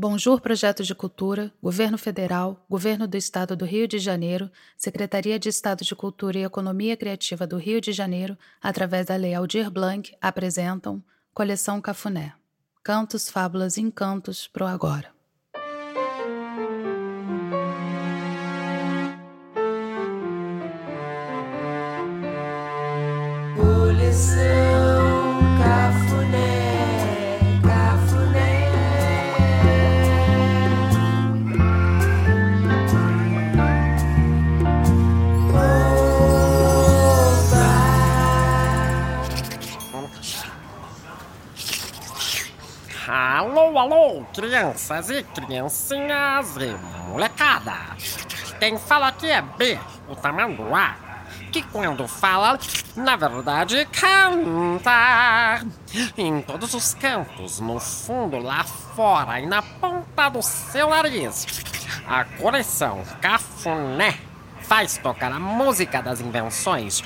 Bonjour Projeto de Cultura, Governo Federal, Governo do Estado do Rio de Janeiro, Secretaria de Estado de Cultura e Economia Criativa do Rio de Janeiro, através da Lei Aldir Blanc, apresentam Coleção Cafuné. Cantos, fábulas e encantos pro agora. Alô, alô, crianças e criancinhas e molecada. Quem fala aqui é B, o tamanduá, que quando fala, na verdade canta. Em todos os cantos, no fundo, lá fora e na ponta do seu nariz. A coleção Cafuné faz tocar a música das invenções.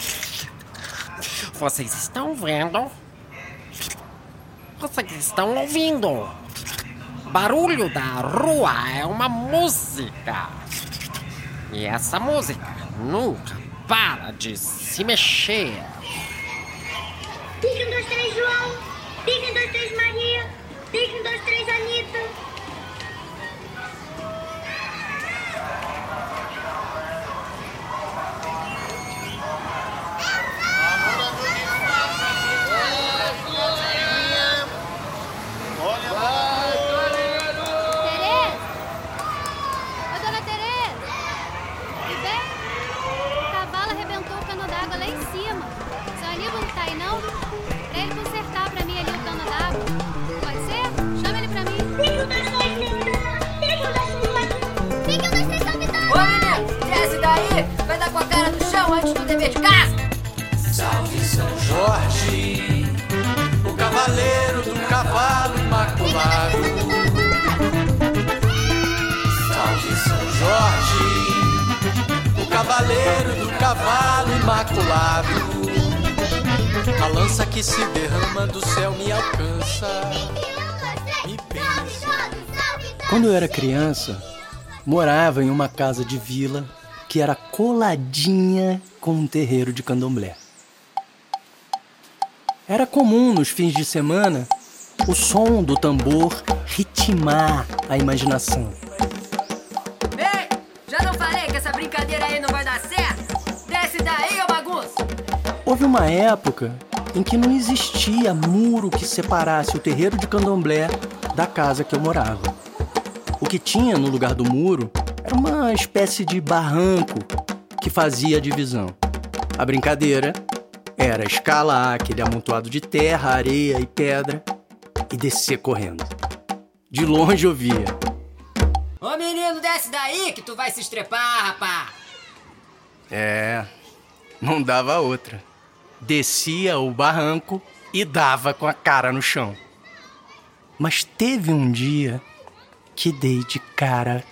Vocês estão vendo? Vocês estão ouvindo? Barulho da rua é uma música. E essa música nunca para de se mexer. Pique um, dois, três, João. Pique um, dois, três, Maria. Pique um, dois, três, Anitta. Casa! Salve São Jorge, o cavaleiro do cavalo imaculado. Salve São Jorge, o cavaleiro do cavalo imaculado. A lança que se derrama do céu me alcança. Me. Quando eu era criança, morava em uma casa de vila que era coladinha com um terreiro de candomblé. Era comum nos fins de semana o som do tambor ritmar a imaginação. Ei, já não falei que essa brincadeira aí não vai dar certo? Desce daí, ô bagunça! Houve uma época em que não existia muro que separasse o terreiro de candomblé da casa que eu morava. O que tinha no lugar do muro era uma espécie de barranco que fazia a divisão. A brincadeira era escalar aquele amontoado de terra, areia e pedra e descer correndo. De longe eu via. Ô menino, desce daí que tu vai se estrepar, rapá! É, não dava outra. Descia o barranco e dava com a cara no chão. Mas teve um dia que dei de cara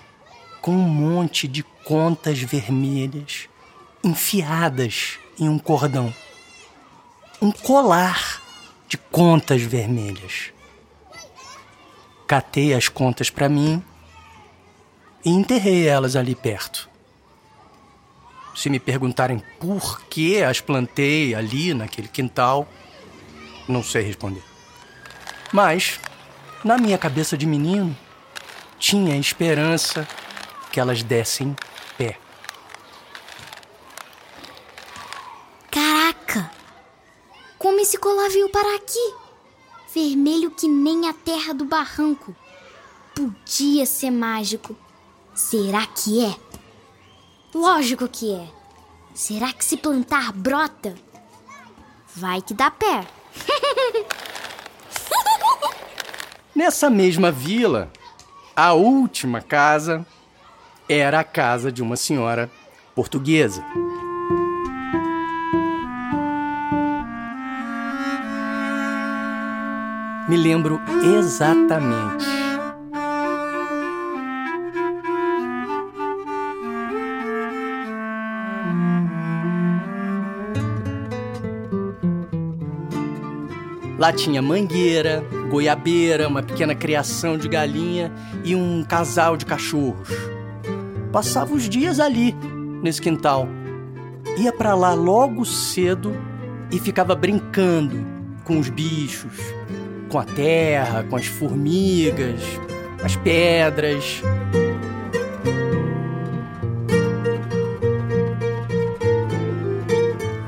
com um monte de contas vermelhas enfiadas em um cordão. Um colar de contas vermelhas. Catei as contas para mim e enterrei elas ali perto. Se me perguntarem por que as plantei ali naquele quintal, não sei responder. Mas, na minha cabeça de menino, tinha esperança que elas dessem pé. Caraca! Como esse colar veio parar aqui? Vermelho que nem a terra do barranco. Podia ser mágico. Será que é? Lógico que é. Será que se plantar brota? Vai que dá pé. Nessa mesma vila, a última casa era a casa de uma senhora portuguesa. Me lembro exatamente. Lá tinha mangueira, goiabeira, uma pequena criação de galinha e um casal de cachorros. Passava os dias ali, nesse quintal. Ia para lá logo cedo e ficava brincando com os bichos, com a terra, com as formigas, as pedras.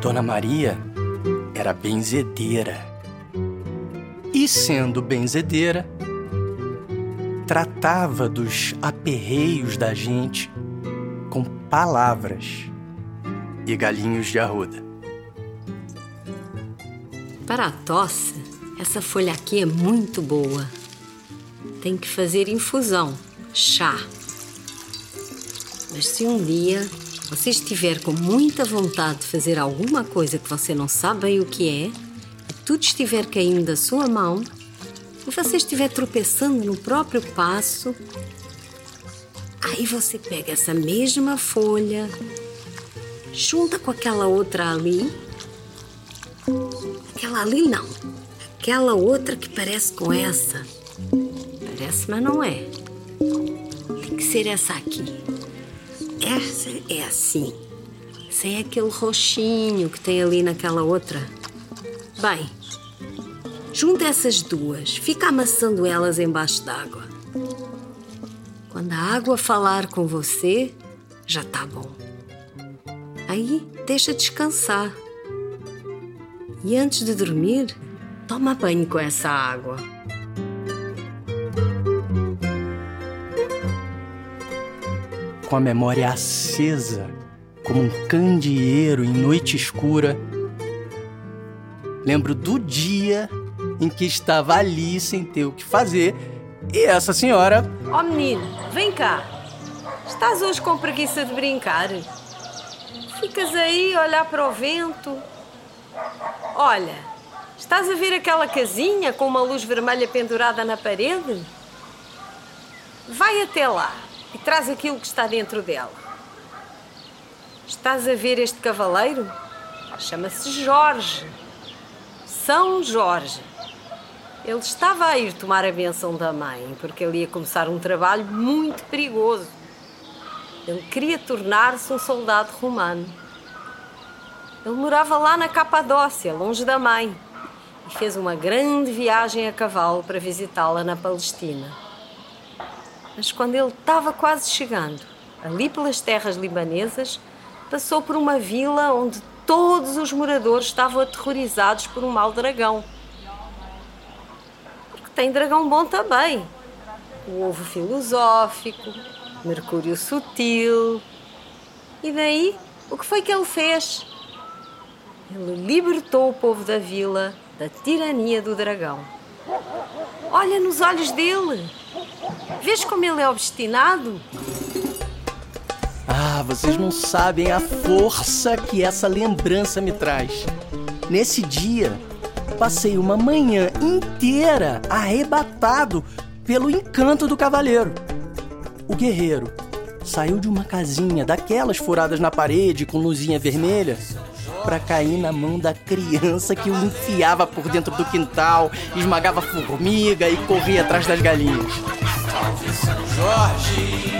Dona Maria era benzedeira. E sendo benzedeira, tratava dos aperreios da gente com palavras e galinhos de arruda. Para a tosse, essa folha aqui é muito boa. Tem que fazer infusão, chá. Mas se um dia você estiver com muita vontade de fazer alguma coisa que você não sabe bem o que é, e tudo estiver caindo da sua mão, e você estiver tropeçando no próprio passo, aí você pega essa mesma folha, junta com aquela outra ali, aquela ali não, aquela outra que parece com essa. Parece, mas não é. Tem que ser essa aqui. Essa é assim. Sem aquele roxinho que tem ali naquela outra. Bem, junta essas duas, fica amassando elas embaixo d'água. Quando a água falar com você, já tá bom. Aí deixa descansar. E antes de dormir, toma banho com essa água. com a memória acesa como um candeeiro em noite escura. Lembro do dia em que estava ali sem ter o que fazer e essa senhora. Ó oh, menino, vem cá. Estás hoje com preguiça de brincar? Ficas aí a olhar para o vento. Olha, estás a ver aquela casinha com uma luz vermelha pendurada na parede? Vai até lá e traz aquilo que está dentro dela. Estás a ver este cavaleiro? Chama-se Jorge. São Jorge. Ele estava a ir tomar a benção da mãe, porque ele ia começar um trabalho muito perigoso. Ele queria tornar-se um soldado romano. Ele morava lá na Capadócia, longe da mãe, fez uma grande viagem a cavalo para visitá-la na Palestina. Mas quando ele estava quase chegando, ali pelas terras libanesas, passou por uma vila onde todos os moradores estavam aterrorizados por um mau dragão. Porque tem dragão bom também. O ovo filosófico, Mercúrio sutil. E daí, o que foi que ele fez? Ele libertou o povo da vila da tirania do dragão. Olha nos olhos dele. Vês como ele é obstinado? Ah, vocês não sabem a força que essa lembrança me traz. Nesse dia, passei uma manhã inteira arrebatado pelo encanto do cavaleiro. O guerreiro saiu de uma casinha daquelas furadas na parede com luzinha vermelha para cair na mão da criança que o enfiava por dentro do quintal, esmagava formiga e corria atrás das galinhas. Salve São Jorge,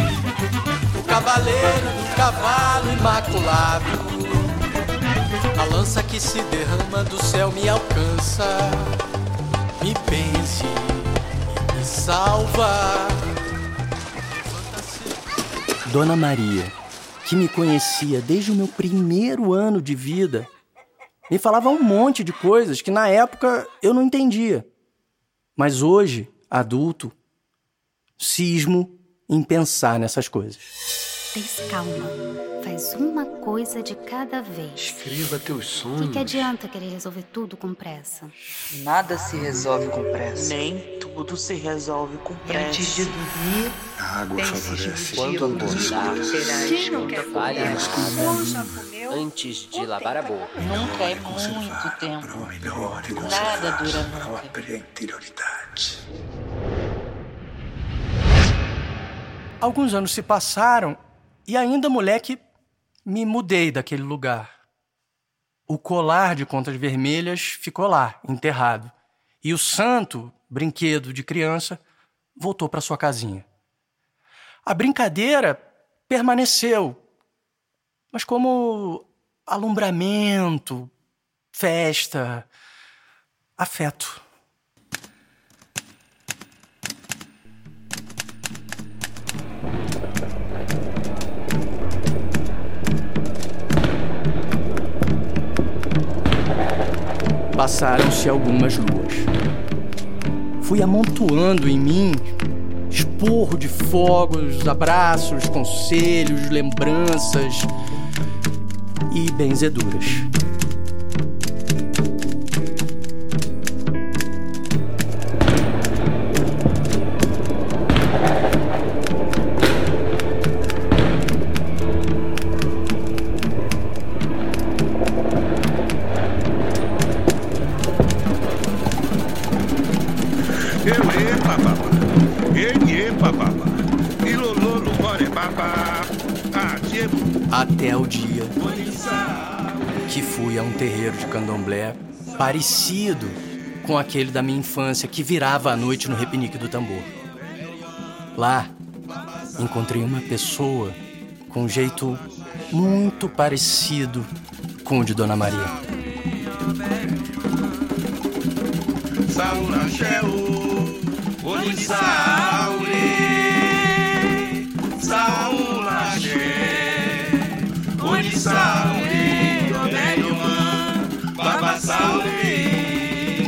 o cavaleiro do cavalo imaculado. A lança que se derrama do céu me alcança, me pense, me salva. Dona Maria que me conhecia desde o meu primeiro ano de vida, me falava um monte de coisas que na época eu não entendia. Mas hoje, adulto, cismo em pensar nessas coisas. Tens calma. Faz uma coisa de cada vez. Escreva teus sonhos. O que, que adianta querer resolver tudo com pressa? Nada se resolve com pressa. Nem tudo se resolve com pressa. Antes de dormir, a água favorece. Quando acordar, Quem não quer comer? antes de lavar a boca. Nunca é muito tempo. Nada dura nunca. Alguns anos se passaram e ainda moleque me mudei daquele lugar. O colar de contas vermelhas ficou lá, enterrado. E o santo, brinquedo de criança, voltou para sua casinha. A brincadeira permaneceu, mas como alumbramento, festa, afeto. Passaram-se algumas luas. Fui amontoando em mim esporro de fogos, abraços, conselhos, lembranças e benzeduras. Até o dia que fui a um terreiro de candomblé parecido com aquele da minha infância que virava à noite no repinique do tambor. Lá, encontrei uma pessoa com um jeito muito parecido com o de Dona Maria. Sauri, Odeyuman, Baba Sauri,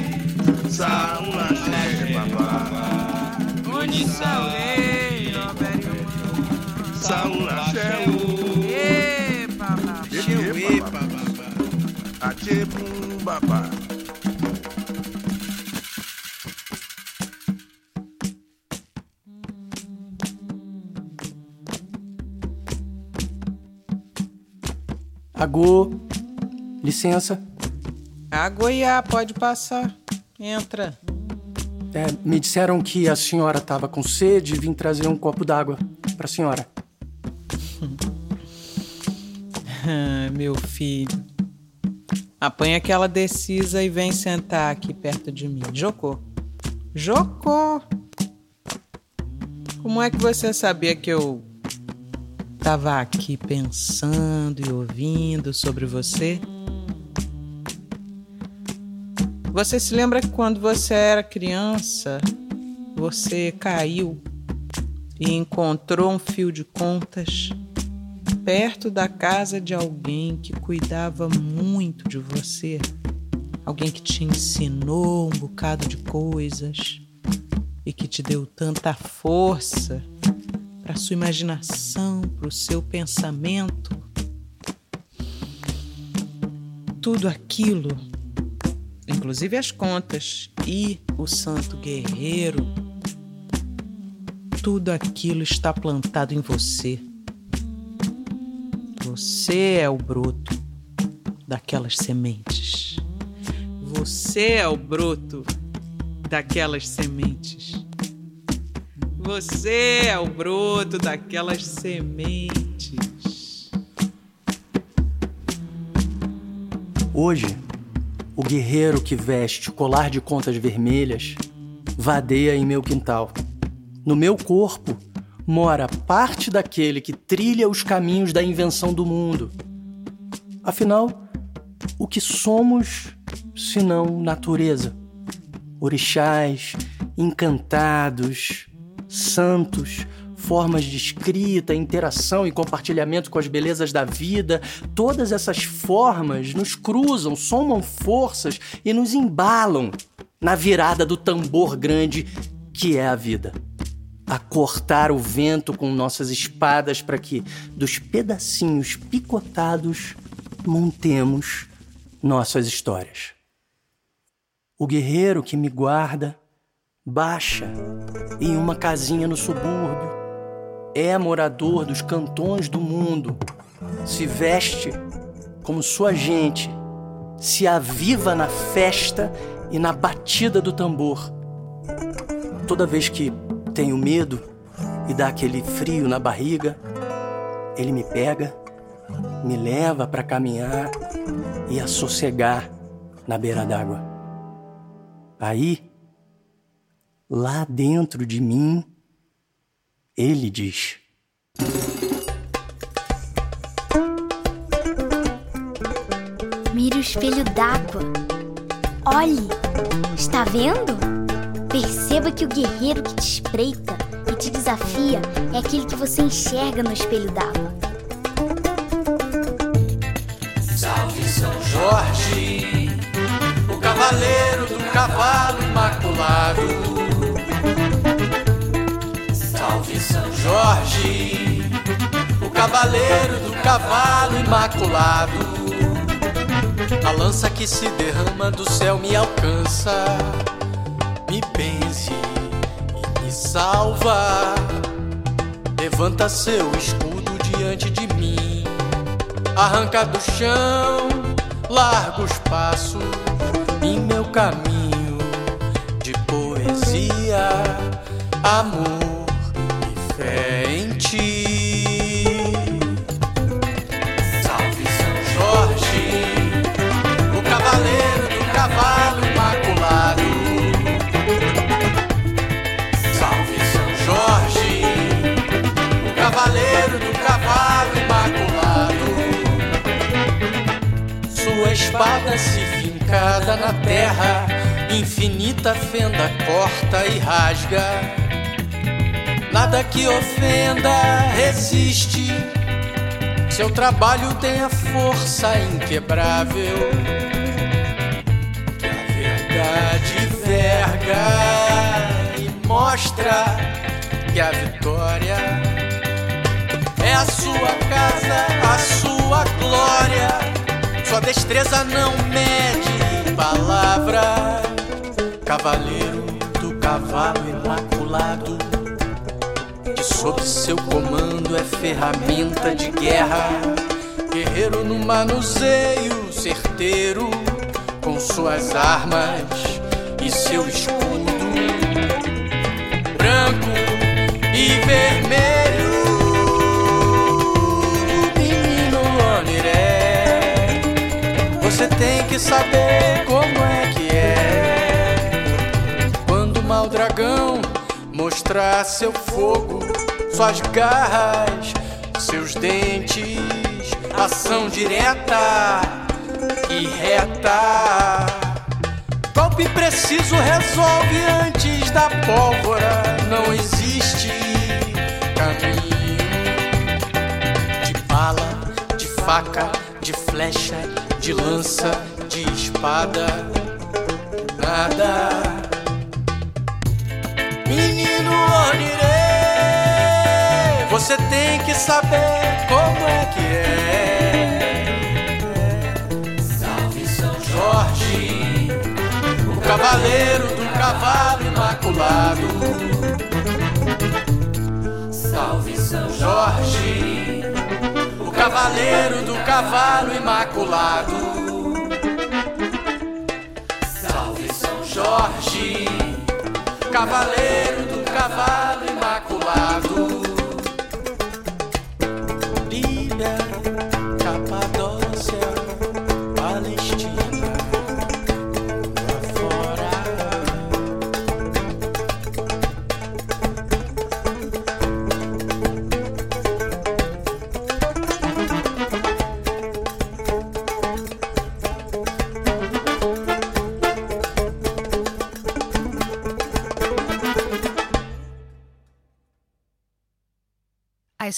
Saula papa. Onde Salve, Sauri, irmão, Saula Cheu, Epa Baba, Cheu Epa Baba, Achebu Baba. Agô, licença. Agoiá, pode passar. Entra. É, me disseram que a senhora estava com sede e vim trazer um copo d'água para a senhora. Ah, Meu filho. Apanha aquela decisa e vem sentar aqui perto de mim. Jocô. Jocô! Como é que você sabia que eu tava aqui pensando e ouvindo sobre você? Você se lembra que quando você era criança, você caiu e encontrou um fio de contas perto da casa de alguém que cuidava muito de você? Alguém que te ensinou um bocado de coisas e que te deu tanta força para sua imaginação, para o seu pensamento. Tudo aquilo, inclusive as contas e o santo guerreiro, tudo aquilo está plantado em você. Você é o broto daquelas sementes. Você é o broto daquelas sementes. Você é o broto daquelas sementes. Hoje, o guerreiro que veste colar de contas vermelhas vadeia em meu quintal. No meu corpo mora parte daquele que trilha os caminhos da invenção do mundo. Afinal, o que somos senão natureza? Orixás, encantados, santos, formas de escrita, interação e compartilhamento com as belezas da vida, todas essas formas nos cruzam, somam forças e nos embalam na virada do tambor grande que é a vida. A cortar o vento com nossas espadas para que, dos pedacinhos picotados, montemos nossas histórias. O guerreiro que me guarda baixa em uma casinha no subúrbio, é morador dos cantões do mundo, se veste como sua gente, se aviva na festa e na batida do tambor. Toda vez que tenho medo e dá aquele frio na barriga, ele me pega, me leva para caminhar e a sossegar na beira d'água. Aí lá dentro de mim, ele diz: Mire o espelho d'água. Olhe, está vendo? Perceba que o guerreiro que te espreita e te desafia é aquele que você enxerga no espelho d'água. Salve São Jorge, o cavaleiro do cavalo imaculado. São Jorge, o cavaleiro do cavalo imaculado. A lança que se derrama do céu me alcança, me benze e me salva. Levanta seu escudo diante de mim, arranca do chão largos passos em meu caminho de poesia, amor fincada na terra, infinita fenda corta e rasga. Nada que ofenda resiste. Seu trabalho tem a força inquebrável. A verdade verga e mostra que a vitória é a sua casa, a sua glória. Sua destreza não mede palavra. Cavaleiro do cavalo imaculado, de sob seu comando é ferramenta de guerra. Guerreiro no manuseio certeiro, com suas armas e seu escudo branco e vermelho. Você tem que saber como é que é. Quando o mal dragão mostrar seu fogo, suas garras, seus dentes, ação direta e reta. Golpe preciso resolve antes da pólvora. Não existe caminho de bala, de faca, de flecha, de lança, de espada. Nada. Menino Onirê, você tem que saber como é que é. Salve São Jorge, o cavaleiro do cavalo imaculado. Salve São Jorge, cavaleiro do cavalo imaculado. Salve São Jorge, cavaleiro do cavalo imaculado.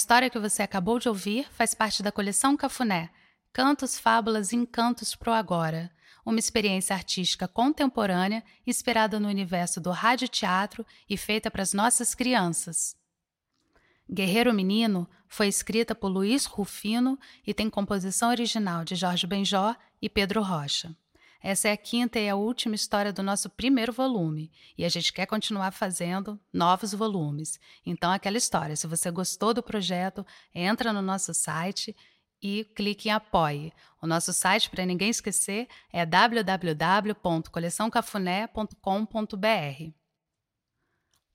História que você acabou de ouvir faz parte da coleção Cafuné, Cantos, Fábulas e Encantos pro Agora, uma experiência artística contemporânea inspirada no universo do rádio-teatro e feita para as nossas crianças. Guerreiro Menino foi escrita por Luiz Rufino e tem composição original de Jorge Benjó e Pedro Rocha. Essa é a quinta e a última história do nosso primeiro volume, e a gente quer continuar fazendo novos volumes. Então, aquela história, se você gostou do projeto, entra no nosso site e clique em apoie. O nosso site, para ninguém esquecer, é www.coleçãocafuné.com.br.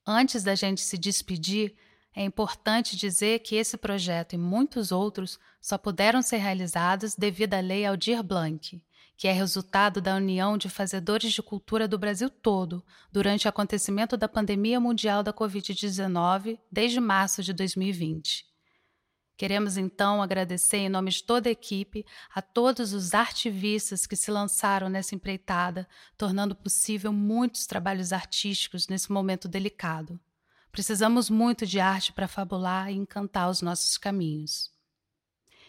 Antes da gente se despedir, é importante dizer que esse projeto e muitos outros só puderam ser realizados devido à Lei Aldir Blanc, que é resultado da união de fazedores de cultura do Brasil todo durante o acontecimento da pandemia mundial da Covid-19 desde março de 2020. Queremos então agradecer em nome de toda a equipe a todos os artivistas que se lançaram nessa empreitada, tornando possível muitos trabalhos artísticos nesse momento delicado. Precisamos muito de arte para fabular e encantar os nossos caminhos.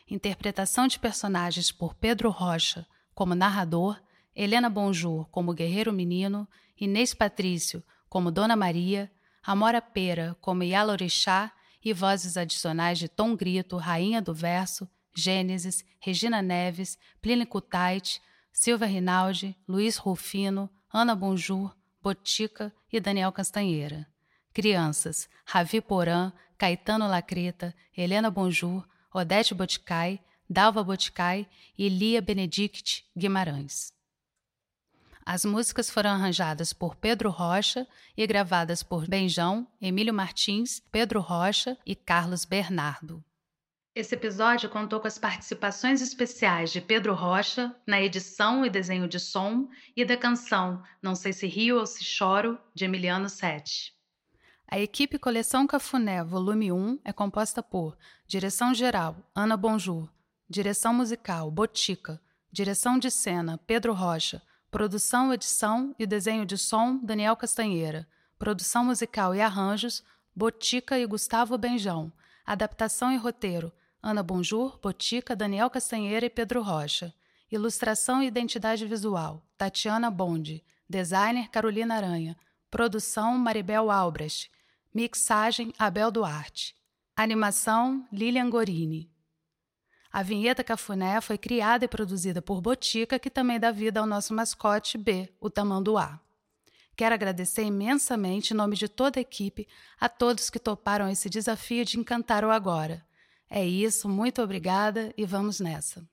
Interpretação de personagens por Pedro Rocha como narrador, Helena Bonjour como Guerreiro Menino, Inês Patrício como Dona Maria, Amora Pera como Yala Orixá e vozes adicionais de Tom Grito, Rainha do Verso, Gênesis, Regina Neves, Plínio Kutait, Silvia Rinaldi, Luiz Rufino, Ana Bonjour, Botica e Daniel Castanheira. Crianças: Ravi Porã, Caetano Lacreta, Helena Bonjour, Odete Boticai, Dalva Boticai e Lia Benedict Guimarães. As músicas foram arranjadas por Pedro Rocha e gravadas por Benjão, Emílio Martins, Pedro Rocha e Carlos Bernardo. Esse episódio contou com as participações especiais de Pedro Rocha na edição e desenho de som e da canção Não Sei Se Rio ou Se Choro, de Emiliano Sete. A equipe Coleção Cafuné, volume 1, é composta por Direção Geral, Ana Bonjour, Direção Musical, Botica, Direção de Cena, Pedro Rocha, Produção, edição e desenho de som, Daniel Castanheira. Produção musical e arranjos, Botica e Gustavo Benjão. Adaptação e roteiro, Ana Bonjour, Botica, Daniel Castanheira e Pedro Rocha. Ilustração e identidade visual, Tatiana Bonde. Designer, Carolina Aranha. Produção, Maribel Albrecht. Mixagem, Abel Duarte. Animação, Lilian Gorini. A vinheta Cafuné foi criada e produzida por Botica, que também dá vida ao nosso mascote B, o tamanduá. Quero agradecer imensamente, em nome de toda a equipe, a todos que toparam esse desafio de encantar o agora. É isso, muito obrigada e vamos nessa.